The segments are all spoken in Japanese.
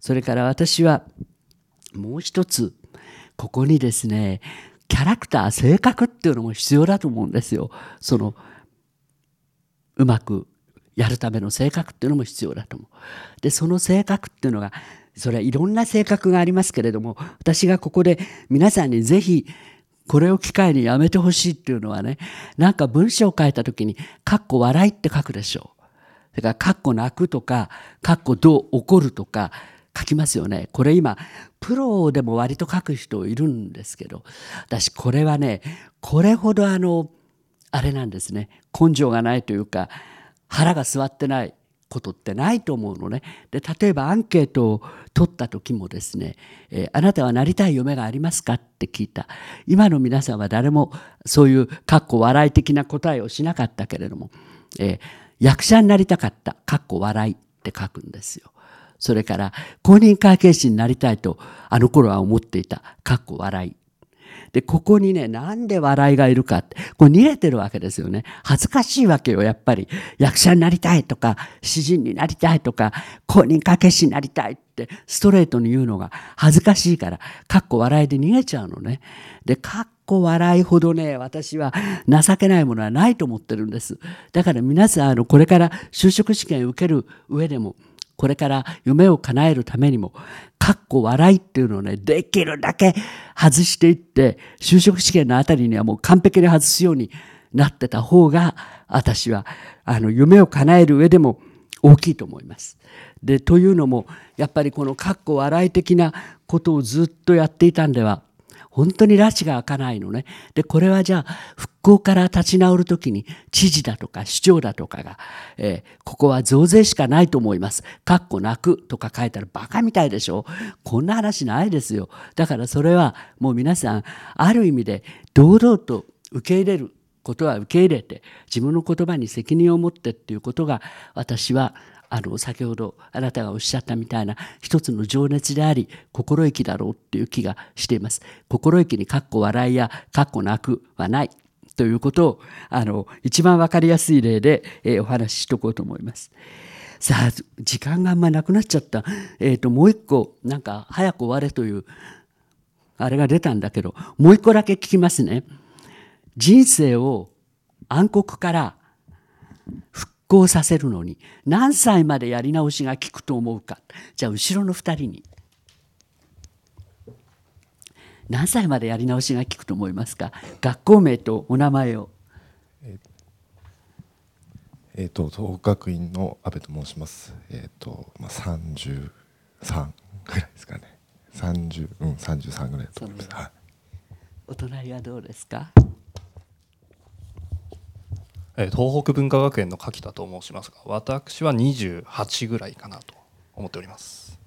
それから私はもう一つここにですねキャラクター性格っていうのも必要だと思うんですよ。そのうまくやるための性格っていうのも必要だと思う。でその性格っていうのがそれはいろんな性格がありますけれども私がここで皆さんにぜひこれを機会にやめてほしいっていうのはねなんか文章を書いた時に「かっこ笑い」って書くでしょう。それから「かっこ泣く」とか「かっこどう怒る」とか書きますよね。これ今プロでも割と書く人いるんですけど私これはねこれほどあのあれなんですね根性がないというか腹が据わってないことってないと思うのね。で例えばアンケートを取った時もですね、えー、あなたはなりたい夢がありますか?」って聞いた今の皆さんは誰もそういうかっこ笑い的な答えをしなかったけれども、えー、役者になりたかったかっこ笑いって書くんですよ。それから公認会計士になりたいとあの頃は思っていたかっこ笑いで、ここにね、なんで笑いがいるかって、これ逃げてるわけですよね。恥ずかしいわけよ、やっぱり。役者になりたいとか、詩人になりたいとか、公認掛け師になりたいってストレートに言うのが恥ずかしいから、かっこ笑いで逃げちゃうのね。で、かっこ笑いほどね、私は情けないものはないと思ってるんです。だから皆さん、あの、これから就職試験受ける上でも、これから夢を叶えるためにも、かっこ笑いっていうのをね、できるだけ外していって、就職試験のあたりにはもう完璧に外すようになってた方が、私は、あの、夢を叶える上でも大きいと思います。で、というのも、やっぱりこのかっこ笑い的なことをずっとやっていたんでは、本当に拉致が開かないのね。で、これはじゃあ、復興から立ち直るときに、知事だとか市長だとかが、えー、ここは増税しかないと思います。かっこ泣くとか書いたらバカみたいでしょこんな話ないですよ。だからそれはもう皆さん、ある意味で堂々と受け入れることは受け入れて、自分の言葉に責任を持ってっていうことが、私はあの先ほどあなたがおっしゃったみたいな一つの情熱であり心意気だろうっていう気がしています。心意気にかっこ笑いやかっこ泣くはないということをあの一番わかりやすい例で、えー、お話ししとこうと思います。さあ時間があんまなくなっちゃった。えっ、ー、ともう一個なんか早く終われというあれが出たんだけどもう一個だけ聞きますね。人生を暗黒から復行させるのに何歳までやり直しが効くと思うかじゃあ後ろの2人に何歳までやり直しが効くと思いますか？学校名とお名前を。えーと、東北学院の阿部と申します。えっ、ー、と、まあ、33ぐらいですかね。30、うん、33ぐらいだと思います。はい、お隣はどうですか？東北文化学園の柿田と申しますが私は28ぐらいかなと思っております。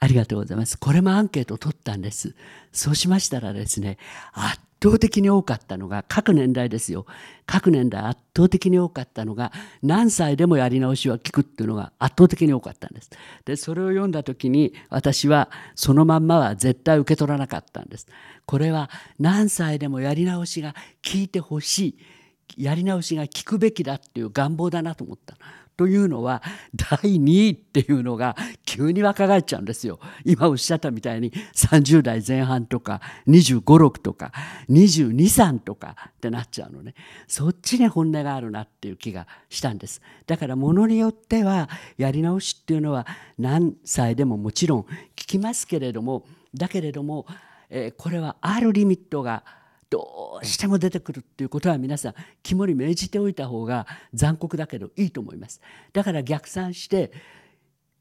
ありがとうございます。これもアンケートを取ったんです。そうしましたらですね圧倒的に多かったのが各年代ですよ。各年代圧倒的に多かったのが何歳でもやり直しは聞くっていうのが圧倒的に多かったんです。でそれを読んだ時に私はそのまんまは絶対受け取らなかったんです。これは何歳でもやり直しが聞いてほしいやり直しが聞くべきだっていう願望だなと思った。というのは第2位っていうのが急に若返っちゃうんですよ。今おっしゃったみたいに30代前半とか25、6とか22、3とかってなっちゃうのね。そっちに本音があるなっていう気がしたんです。だからものによってはやり直しっていうのは何歳でももちろん聞きますけれどもだけれども、えー、これはあるリミットがどうしても出てくるっていうことは皆さん肝に銘じておいた方が残酷だけどいいと思いますだから逆算して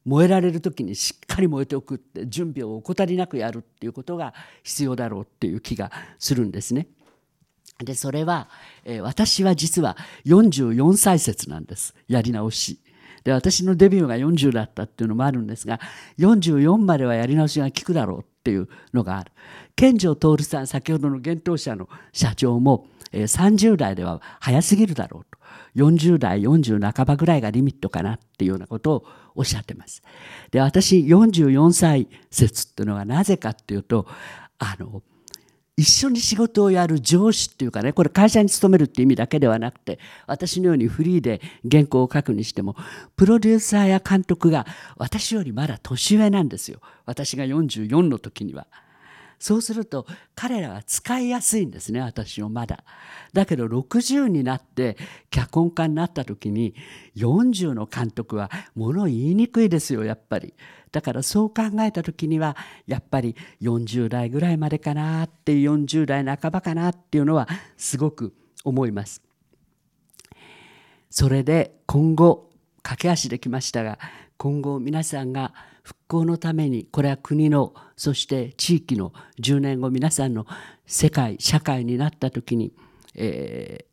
燃えられる時にしっかり燃えておくって準備を怠りなくやるっていうことが必要だろうっていう気がするんですね。でそれは、えー、私は実は44歳説なんですやり直し。で私のデビューが40だったっていうのもあるんですが44まではやり直しが効くだろうっていうのがある。健城徹さん先ほどの幻冬舎の社長も、えー、30代では早すぎるだろうと40代40半ばぐらいがリミットかなっていうようなことをおっしゃってます。で私44歳説っていうのはなぜかっていうとあの一緒に仕事をやる上司っていうかねこれ会社に勤めるっていう意味だけではなくて私のようにフリーで原稿を書くにしてもプロデューサーや監督が私よりまだ年上なんですよ私が44の時には。そうすると彼らは使いやすいんですね私をまだ。だけど60になって脚本家になった時に40の監督は物言いにくいですよやっぱり。だからそう考えた時にはやっぱり40代ぐらいまでかなって40代半ばかなっていうのはすごく思います。それで今後駆け足できましたが今後皆さんが復興のためにこれは国のそして地域の10年後皆さんの世界社会になった時に、え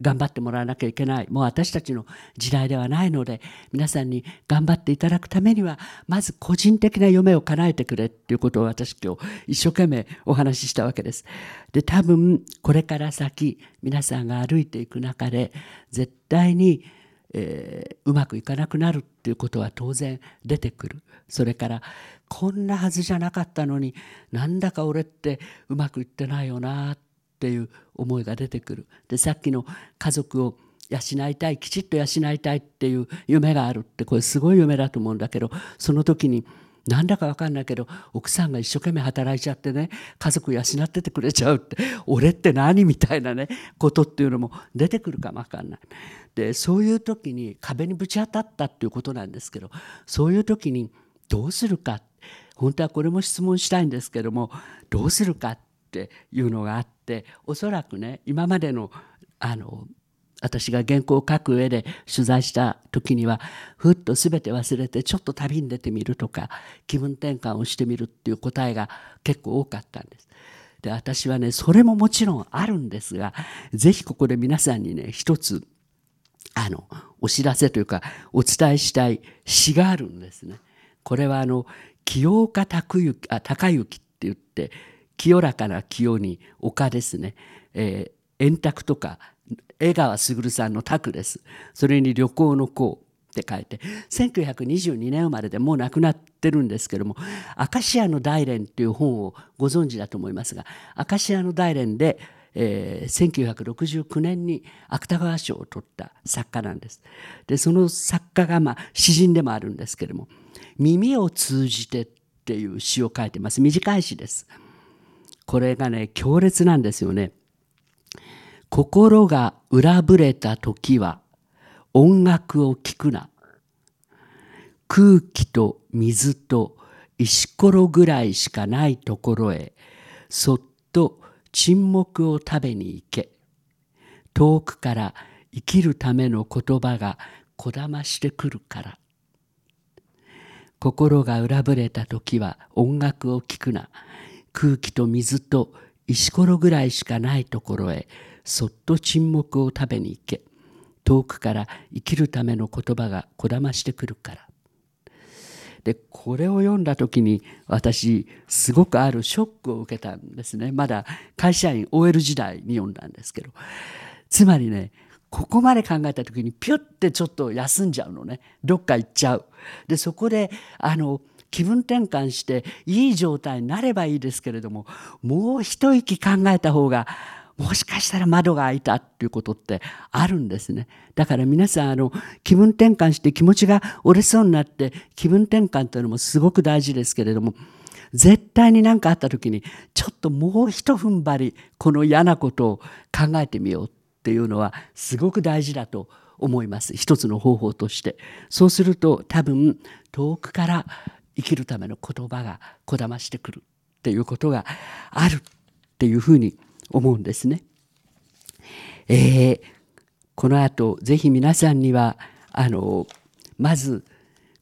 ー、頑張ってもらわなきゃいけないもう私たちの時代ではないので皆さんに頑張っていただくためにはまず個人的な夢を叶えてくれっていうことを私今日一生懸命お話ししたわけです。で多分これから先皆さんが歩いていく中で絶対にえー、うまくいかなくなるっていうことは当然出てくる。それからこんなはずじゃなかったのになんだか俺ってうまくいってないよなっていう思いが出てくる。でさっきの家族を養いたいきちっと養いたいっていう夢があるってこれすごい夢だと思うんだけどその時になんだか分かんないけど奥さんが一生懸命働いちゃってね家族養っててくれちゃうって俺って何みたいなねことっていうのも出てくるかも分かんない。でそういう時に壁にぶち当たったっていうことなんですけどそういう時にどうするか？本当はこれも質問したいんですけどもどうするかっていうのがあっておそらくね今までのあの私が原稿を書く上で取材した時にはふっと全て忘れてちょっと旅に出てみるとか気分転換をしてみるっていう答えが結構多かったんです。で私はねそれももちろんあるんですが是非ここで皆さんにね一つあのお知らせというかお伝えしたい詩があるんですね。これはあの清岡隆之あ隆之って言って清らかな清に丘ですね、えー、円卓とか江川卓さんの卓です。それに旅行の行って書いて1922年生まれでもう亡くなってるんですけども「アカシアの大連」っていう本をご存知だと思いますがアカシアの大連で「えー、1969年に芥川賞を取った作家なんです。でその作家が、まあ、詩人でもあるんですけども「耳を通じて」っていう詩を書いてます短い詩です。これがね強烈なんですよね。心が裏ぶれた時は音楽を聴くな。空気と水と石ころぐらいしかないところへそっと沈黙を食べに行け。遠くから生きるための言葉がこだましてくるから。心が裏ぶれた時は音楽を聴くな。空気と水と石ころぐらいしかないところへそっと沈黙を食べに行け。遠くから生きるための言葉がこだましてくるから。でこれを読んだ時に私すごくあるショックを受けたんですね。まだ会社員 OL 時代に読んだんですけど。つまりねここまで考えた時にピュッてちょっと休んじゃうのね。どっか行っちゃう。でそこであの気分転換していい状態になればいいですけれどももう一息考えた方がもしかしたら窓が開いたっていうことってあるんですね。だから皆さんあの気分転換して気持ちが折れそうになって気分転換というのもすごく大事ですけれども絶対に何かあった時にちょっともう一踏ん張りこの嫌なことを考えてみようっていうのはすごく大事だと思います一つの方法としてそうすると多分遠くから生きるための言葉がこだましてくるっていうことがあるっていうふうに思うんですね。えー、この後ぜひ皆さんにはあのまず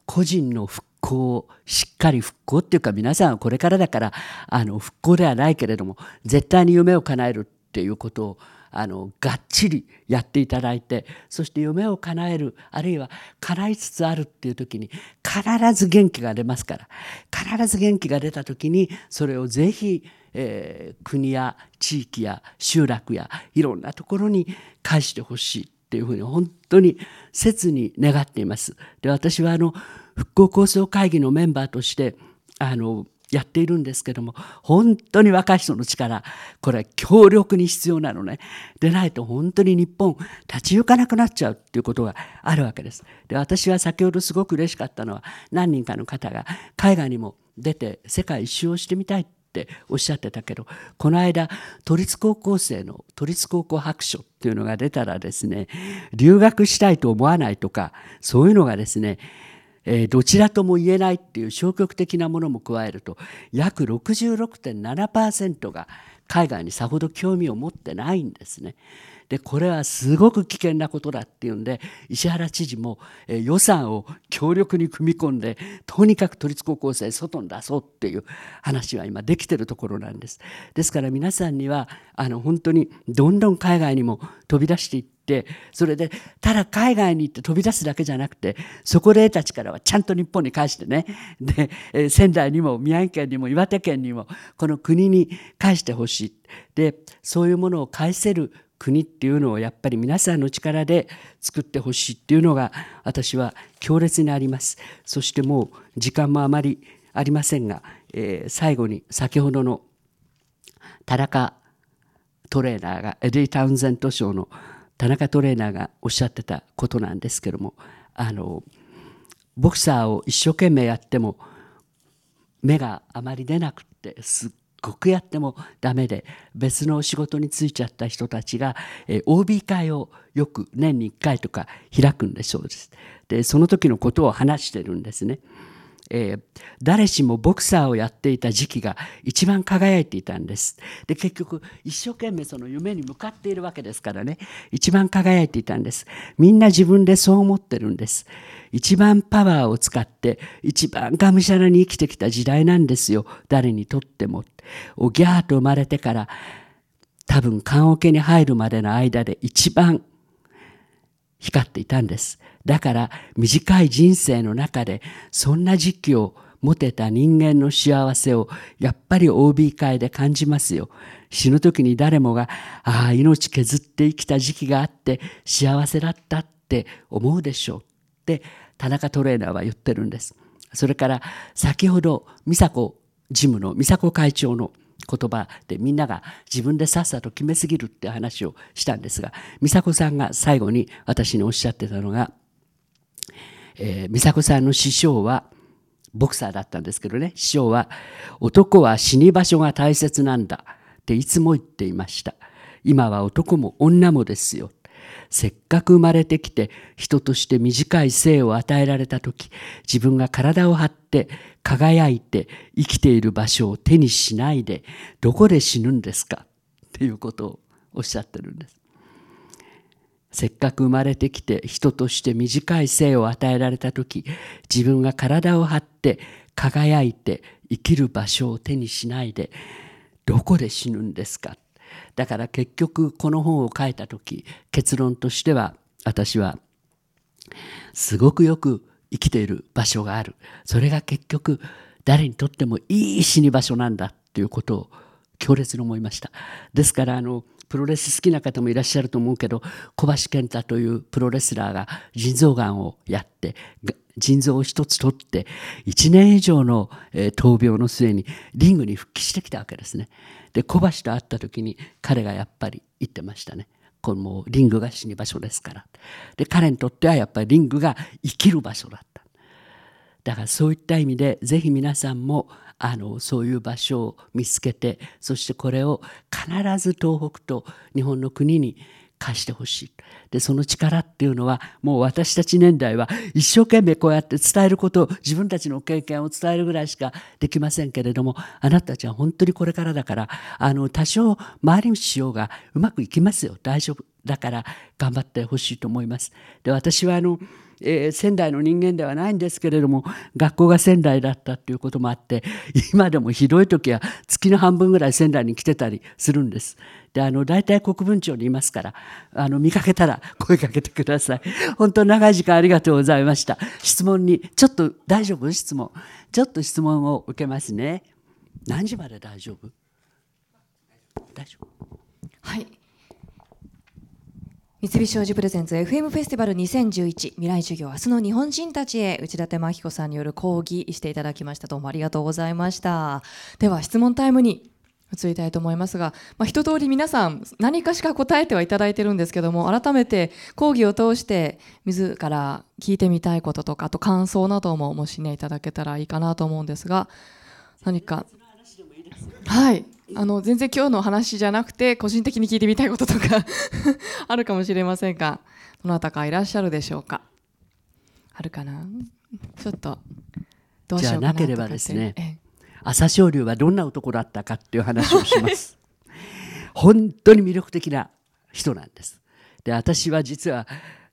個人の復興をしっかり復興っていうか皆さんはこれからだからあの復興ではないけれども絶対に夢を叶えるっていうことをあのがっちりやっていただいてそして夢を叶えるあるいは叶いつつあるっていう時に必ず元気が出ますから必ず元気が出た時にそれをぜひえー、国や地域や集落やいろんなところに返してほしいっていうふうに本当に切に願っています。で私はあの復興構想会議のメンバーとしてあのやっているんですけども本当に若い人の力これは強力に必要なのねでないと本当に日本立ち行かなくなっちゃうっていうことがあるわけですで私は先ほどすごく嬉しかったのは何人かの方が海外にも出て世界一周をしてみたいってっておっしゃってたけどこの間都立高校生の都立高校白書っていうのが出たらですね留学したいと思わないとかそういうのがですねえ、どちらとも言えないっていう消極的なものも加えると約66.7%が海外にさほど興味を持ってないんですね。でこれはすごく危険なことだっていうんで石原知事も、えー、予算を強力に組み込んでとにかく都立高校生外に出そうっていう話は今できてるところなんです。ですから皆さんにはあの本当にどんどん海外にも飛び出していってそれでただ海外に行って飛び出すだけじゃなくてそこで得た力はちゃんと日本に返してねで、え仙台にも宮城県にも岩手県にもこの国に返してほしいでそういうものを返せる国っていうのをやっぱり皆さんの力で作ってほしいっていうのが私は強烈にあります。そしてもう時間もあまりありませんが、えー、最後に先ほどの田中トレーナーがエディ・タウンゼント賞の田中トレーナーがおっしゃってたことなんですけどもあのボクサーを一生懸命やっても目があまり出なくってすっごくやってもダメで別の仕事に就いちゃった人たちが、えー OB 会をよく年に1回とか開くんでそうです。でその時のことを話してるんですね。えー、誰しもボクサーをやっていた時期が一番輝いていたんです。で結局一生懸命その夢に向かっているわけですからね一番輝いていたんです。みんな自分でそう思ってるんです。一番パワーを使って一番がむしゃらに生きてきた時代なんですよ誰にとっても。おぎゃーと生まれてから多分棺桶に入るまでの間で一番光っていたんです。だから短い人生の中でそんな時期を持てた人間の幸せをやっぱり OB 会で感じますよ。死ぬ時に誰もが、ああ、命削って生きた時期があって幸せだったって思うでしょうって田中トレーナーは言ってるんです。それから先ほど美佐子事務の美佐子会長の言葉でみんなが自分でさっさと決めすぎるって話をしたんですが美佐子さんが最後に私におっしゃってたのがえー、美佐子さんの師匠はボクサーだったんですけどね。師匠は男は死に場所が大切なんだっていつも言っていました。今は男も女もですよ。せっかく生まれてきて人として短い生を与えられた時自分が体を張って輝いて生きている場所を手にしないでどこで死ぬんですか？っていうことをおっしゃってるんです。せっかく生まれてきて人として短い生を与えられた時自分が体を張って輝いて生きる場所を手にしないでどこで死ぬんですか？だから結局この本を書いた時結論としては私はすごくよく生きている場所がある。それが結局誰にとってもいい死に場所なんだっていうことを強烈に思いました。ですからあのプロレス好きな方もいらっしゃると思うけど小橋健太というプロレスラーが腎臓がんをやって腎臓を一つ取って1年以上の、闘病の末にリングに復帰してきたわけですね。で小橋と会った時に彼がやっぱり言ってましたね。このもうリングが死に場所ですから。で彼にとってはやっぱりリングが生きる場所だった。だからそういった意味でぜひ皆さんもあのそういう場所を見つけてそしてこれを必ず東北と日本の国に貸してほしいでその力っていうのはもう私たち年代は一生懸命こうやって伝えることを自分たちの経験を伝えるぐらいしかできませんけれどもあなたたちは本当にこれからだからあの多少回り道しようがうまくいきますよ大丈夫だから頑張ってほしいと思います。で私はあのえー、仙台の人間ではないんですけれども学校が仙台だったっていうこともあって今でもひどい時は月の半分ぐらい仙台に来てたりするんです。であの大体国分町にいますからあの見かけたら 声かけてください。本当長い時間ありがとうございました。質問にちょっと大丈夫？質問ちょっと質問を受けますね。何時まで大丈夫？大丈夫はい三菱商事プレゼンツ FM フェスティバル2011未来授業明日の日本人たちへ内館真紀子さんによる講義していただきました。どうもありがとうございました。では質問タイムに移りたいと思いますが、まあ、一通り皆さん何かしか答えてはいただいてるんですけども改めて講義を通して自ら聞いてみたいこととかあと感想などももしねいただけたらいいかなと思うんですが何かはい。あの全然今日の話じゃなくて個人的に聞いてみたいこととか あるかもしれませんがどなたかいらっしゃるでしょうか？あるかな？ちょっとどうしようかなじゃなければですねええ。朝青龍はどんな男だったかっていう話をします。本当に魅力的な人なんです。で私は実は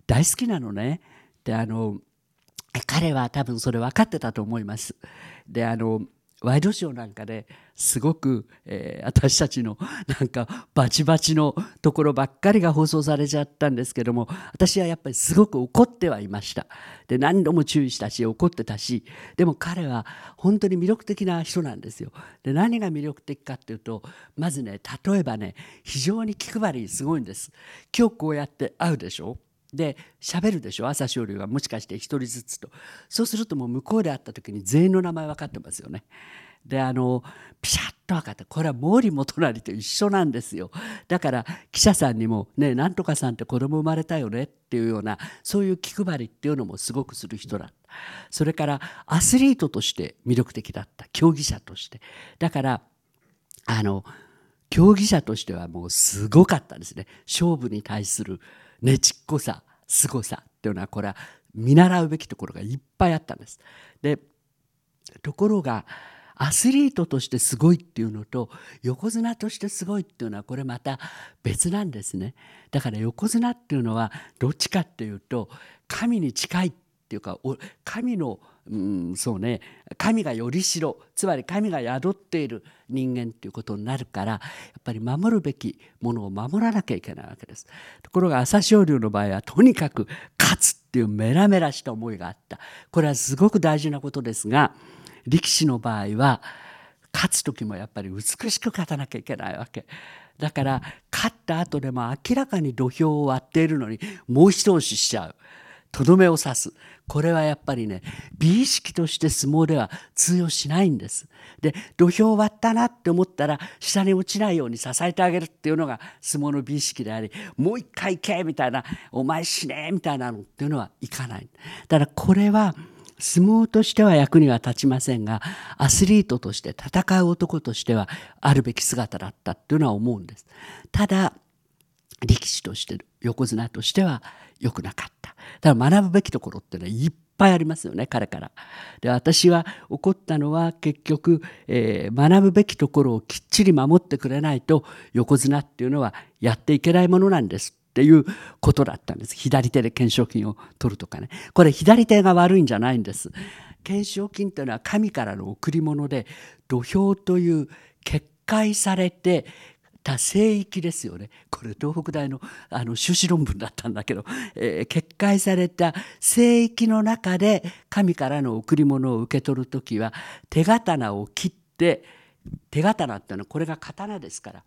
大好きなのね。であの彼は多分それ分かってたと思います。であのワイドショーなんかですごく、えー私たちのなんかバチバチのところばっかりが放送されちゃったんですけども私はやっぱりすごく怒ってはいました。で何度も注意したし怒ってたしでも彼は本当に魅力的な人なんですよ。で何が魅力的かっていうとまずね例えばね非常に気配りすごいんです。今日こうやって会うでしょ？で喋るでしょ？朝青龍がもしかして一人ずつと。そうするともう向こうで会った時に全員の名前分かってますよね。であのピシャッと分かったこれは毛利元就と一緒なんですよ。だから記者さんにも「ねえなんとかさんって子供生まれたよね」っていうようなそういう気配りっていうのもすごくする人だった。それからアスリートとして魅力的だった。競技者として。だからあの競技者としてはもうすごかったですね。勝負に対するねちっこさすごさっていうのはこれは見習うべきところがいっぱいあったんです。でところがアスリートとしてすごいっていうのと横綱としてすごいっていうのはこれまた別なんですねだから横綱っていうのはどっちかっていうと神に近いっていうか神のうんそうね。神がよりしろ。つまり神が宿っている人間っていうことになるからやっぱり守るべきものを守らなきゃいけないわけです。ところが朝青龍の場合はとにかく勝つっていうメラメラした思いがあった。これはすごく大事なことですが力士の場合は勝つ時もやっぱり美しく勝たなきゃいけないわけ。だから勝った後でも明らかに土俵を割っているのにもう一押ししちゃう。とどめを刺す。これはやっぱりね美意識として相撲では通用しないんです。で土俵割ったなって思ったら下に落ちないように支えてあげるっていうのが相撲の美意識でありもう一回行けみたいなお前死ねみたいなのっていうのはいかない。だからこれは相撲としては役には立ちませんがアスリートとして戦う男としてはあるべき姿だったっていうのは思うんです。ただ力士として横綱としては良くなかった。だから学ぶべきところってのはいっぱいありますよね彼から。で私は怒ったのは結局、えー学ぶべきところをきっちり守ってくれないと横綱っていうのはやっていけないものなんです。っていうことだったんです。左手で懸賞金を取るとかね。これ左手が悪いんじゃないんです。懸賞金というのは神からの贈り物で土俵という決壊されてた聖域ですよね。これ東北大のあの修士論文だったんだけど、えー決壊された聖域の中で神からの贈り物を受け取る時は手刀を切って手刀っていうのはこれが刀ですから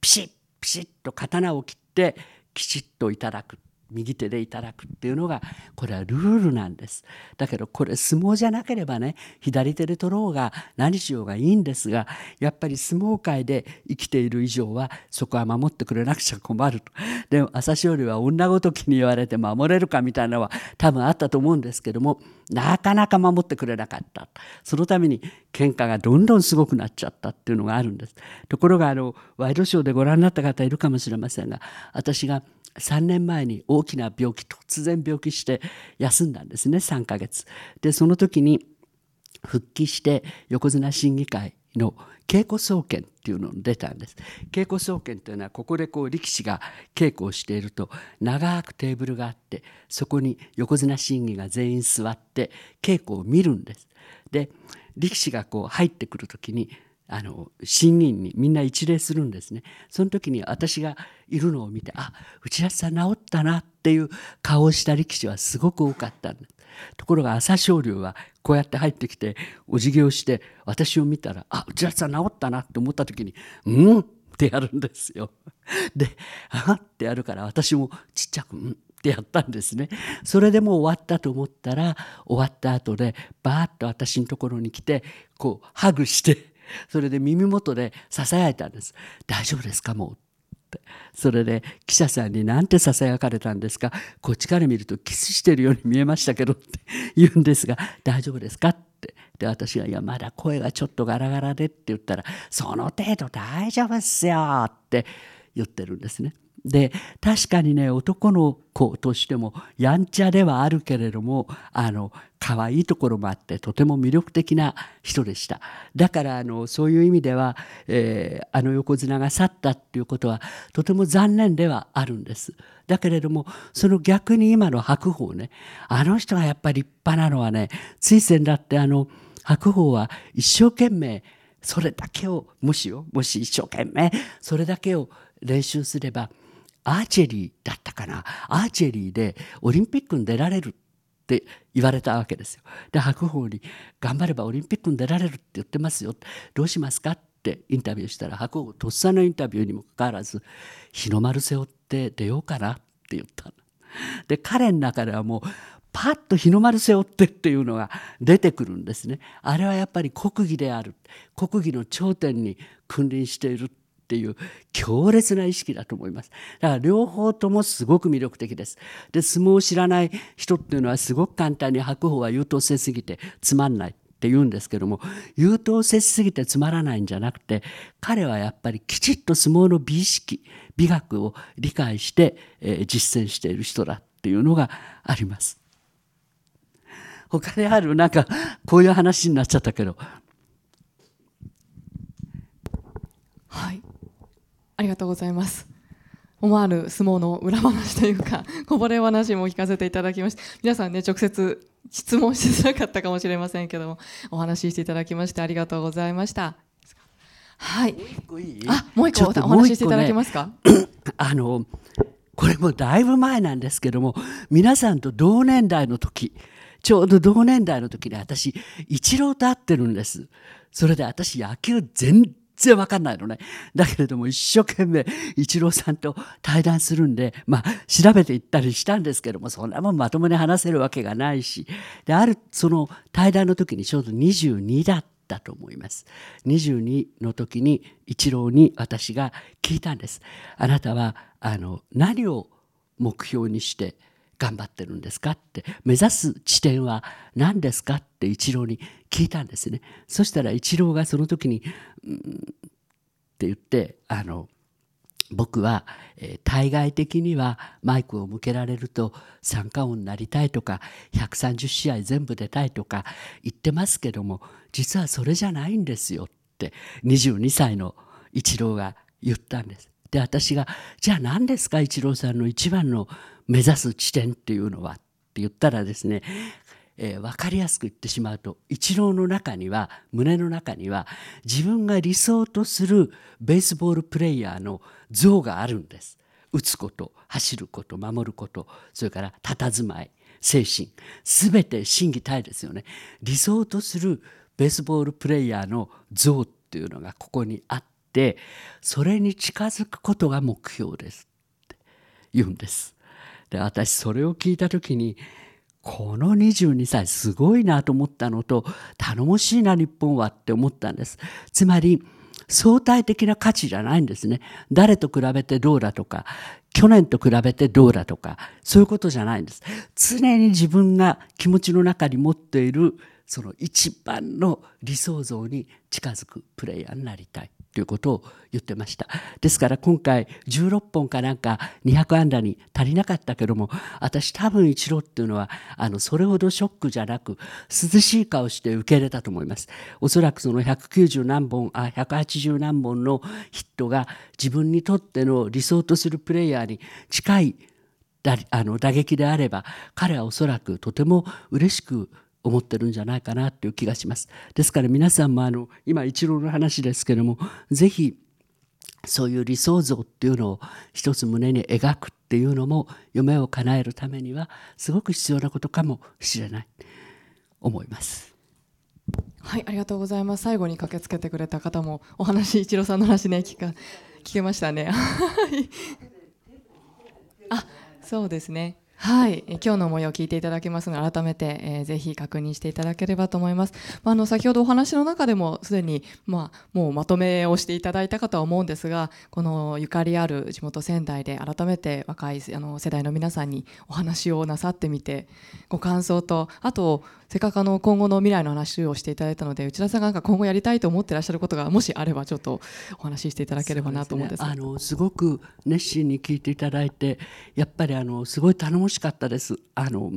ピシッピシッと刀を切ってきちっといただく。右手でいただくっていうのがこれはルールなんです。だけどこれ相撲じゃなければね左手で取ろうが何しようがいいんですがやっぱり相撲界で生きている以上はそこは守ってくれなくちゃ困ると。でも朝青龍は女ごときに言われて守れるかみたいなのは多分あったと思うんですけどもなかなか守ってくれなかった。そのために喧嘩がどんどんすごくなっちゃったっていうのがあるんです。ところがあのワイドショーでご覧になった方いるかもしれませんが私が3年前に大きな病気突然病気して休んだんですね3ヶ月。でその時に復帰して横綱審議会の稽古総研っていうのに出たんです。稽古総研というのはここでこう力士が稽古をしていると長くテーブルがあってそこに横綱審議が全員座って稽古を見るんです。で力士がこう入ってくる時にあの審議員にみんな一礼するんですねその時に私がいるのを見てあ内田さん治ったなっていう顔をした力士はすごく多かったんですところが朝青龍はこうやって入ってきてお辞儀をして私を見たらあ内田さん治ったなって思った時に「うん?」ってやるんですよ。であってやるから私もちっちゃく「うん」ってやったんですね。それでもう終わったと思ったら終わった後でバーッと私のところに来てこうハグしてそれで耳元でささやいたんです「大丈夫ですか？もう」って。それで記者さんに何てささやかれたんですか？こっちから見るとキスしてるように見えましたけどって 言うんですが大丈夫ですか？って。で私が「いやまだ声がちょっとガラガラで」って言ったら「その程度大丈夫っすよ」って言ってるんですね。で確かにね男の子としてもやんちゃではあるけれどもあの可愛いところもあってとても魅力的な人でした。だからあのそういう意味では、えー、あの横綱が去ったっていうことはとても残念ではあるんです。だけれどもその逆に今の白鵬ねあの人がやっぱり立派なのはねつい先だってあの白鵬は一生懸命それだけをもしよもし一生懸命それだけを練習すればアーチェリーだったかな？アーチェリーでオリンピックに出られるって言われたわけですよ。で白鵬に「頑張ればオリンピックに出られるって言ってますよどうしますか?」ってインタビューしたら白鵬とっさのインタビューにもかかわらず「日の丸背負って出ようかな」って言ったで彼の中ではもうパッと日の丸背負ってっていうのが出てくるんですね。あれはやっぱり国技である国技の頂点に君臨しているっていう強烈な意識だと思います。だから両方ともすごく魅力的です。で相撲を知らない人っていうのはすごく簡単に白鵬は優等生すぎてつまんないって言うんですけども優等生すぎてつまらないんじゃなくて彼はやっぱりきちっと相撲の美意識美学を理解して、えー、実践している人だっていうのがあります。他にあるなんかこういう話になっちゃったけど。はい。ありがとうございます。思わぬ相撲の裏話というかこぼれ話も聞かせていただきました皆さんね直接質問しづらかったかもしれませんけどもお話ししていただきましてありがとうございました。はい。あもう一個お話ししていただけますか？あのこれもだいぶ前なんですけども皆さんと同年代の時ちょうど同年代の時に私イチローと会ってるんです。それで私野球全然わかんないのね。だけれども一生懸命一郎さんと対談するんで、まあ調べていったりしたんですけども、そんなもんまともに話せるわけがないし、で、あるその対談の時にちょうど22だったと思います。22の時に一郎に私が聞いたんです。あなたはあの何を目標にして頑張ってるんですかって目指す地点は何ですかって一郎に聞いたんですねそしたら一郎がその時に「うん」って言ってあの僕は、えー、対外的にはマイクを向けられると三冠王になりたいとか130試合全部出たいとか言ってますけども実はそれじゃないんですよって22歳のイチローが言ったんです。で私が「じゃあ何ですかイチローさんの一番の目指す地点っていうのはって言ったらですね、えー、分かりやすく言ってしまうと一郎の中には胸の中には自分が理想とするベースボールプレーヤーの像があるんです。打つこと走ること守ることそれから佇まい精神全て心技体ですよね理想とするベースボールプレーヤーの像っていうのがここにあってそれに近づくことが目標ですって言うんです。で私それを聞いた時にこの22歳すごいなと思ったのと頼もしいな日本はって思ったんです。つまり相対的な価値じゃないんですね。誰と比べてどうだとか去年と比べてどうだとかそういうことじゃないんです。常に自分が気持ちの中に持っているその一番の理想像に近づくプレイヤーになりたい。ということを言ってました。ですから今回16本かなんか200安打に足りなかったけども私多分一郎っていうのはあのそれほどショックじゃなく涼しい顔して受け入れたと思います。おそらくその190何本あ180何本のヒットが自分にとっての理想とするプレイヤーに近いあの打撃であれば彼はおそらくとても嬉しく思ってるんじゃないかなという気がします。ですから皆さんもあの今一郎の話ですけどもぜひそういう理想像っていうのを一つ胸に描くっていうのも夢を叶えるためにはすごく必要なことかもしれない思います。はい、ありがとうございます。最後に駆けつけてくれた方もお話一郎さんの話ね聞か聞けましたね。あ、そうですね。はい、今日の模様を聞いていただけますが改めて、えーぜひ確認していただければと思います。まあ、あの先ほどお話の中でもすでに、まあ、もうまとめをしていただいたかとは思うんですがこのゆかりある地元仙台で改めて若いあの世代の皆さんにお話をなさってみてご感想とあとせっかくあの今後の未来の話をしていただいたので内田さんがなんか今後やりたいと思ってらっしゃることがもしあればちょっとお話ししていただければなと思うんです。ね。あのすごく熱心に聞いていただいてやっぱりあのすごい頼もしかったです。あの、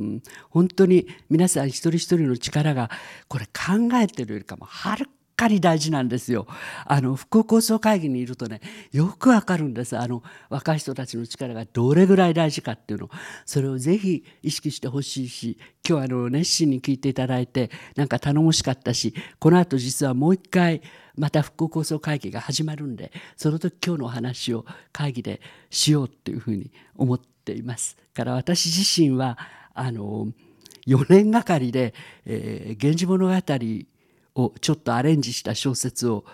本当に皆さん一人一人の力がこれ考えてるよりかもはるかに大事なんですよ。あの復興構想会議にいるとねよくわかるんです。あの若い人たちの力がどれぐらい大事かっていうの。それをぜひ意識してほしいし今日あの熱心に聞いていただいてなんか頼もしかったしこの後実はもう一回また復興構想会議が始まるんでその時今日のお話を会議でしようっていうふうに思っています。から私自身はあの4年がかりで「えー源氏物語」をちょっとアレンジした小説を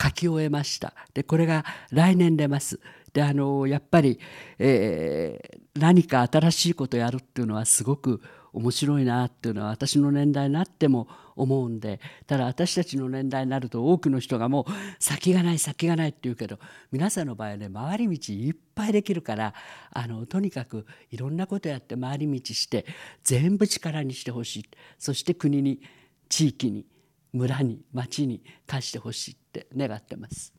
書き終えました。でこれが来年出ます。であのやっぱり、えー何か新しいことをやるっていうのはすごく面白いなっていうのは私の年代になっても思うんでただ私たちの年代になると多くの人がもう先がない先がないって言うけど皆さんの場合ね回り道いっぱいできるからあのとにかくいろんなことやって回り道して全部力にしてほしいそして国に地域に村に町に貸してほしいって願ってます。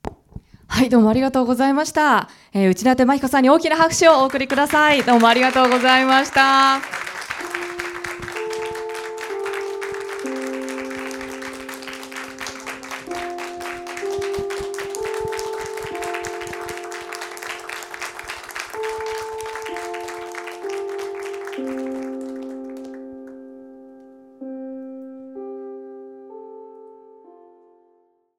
はい、どうもありがとうございました。えー内館真彦さんに大きな拍手をお送りください。どうもありがとうございました。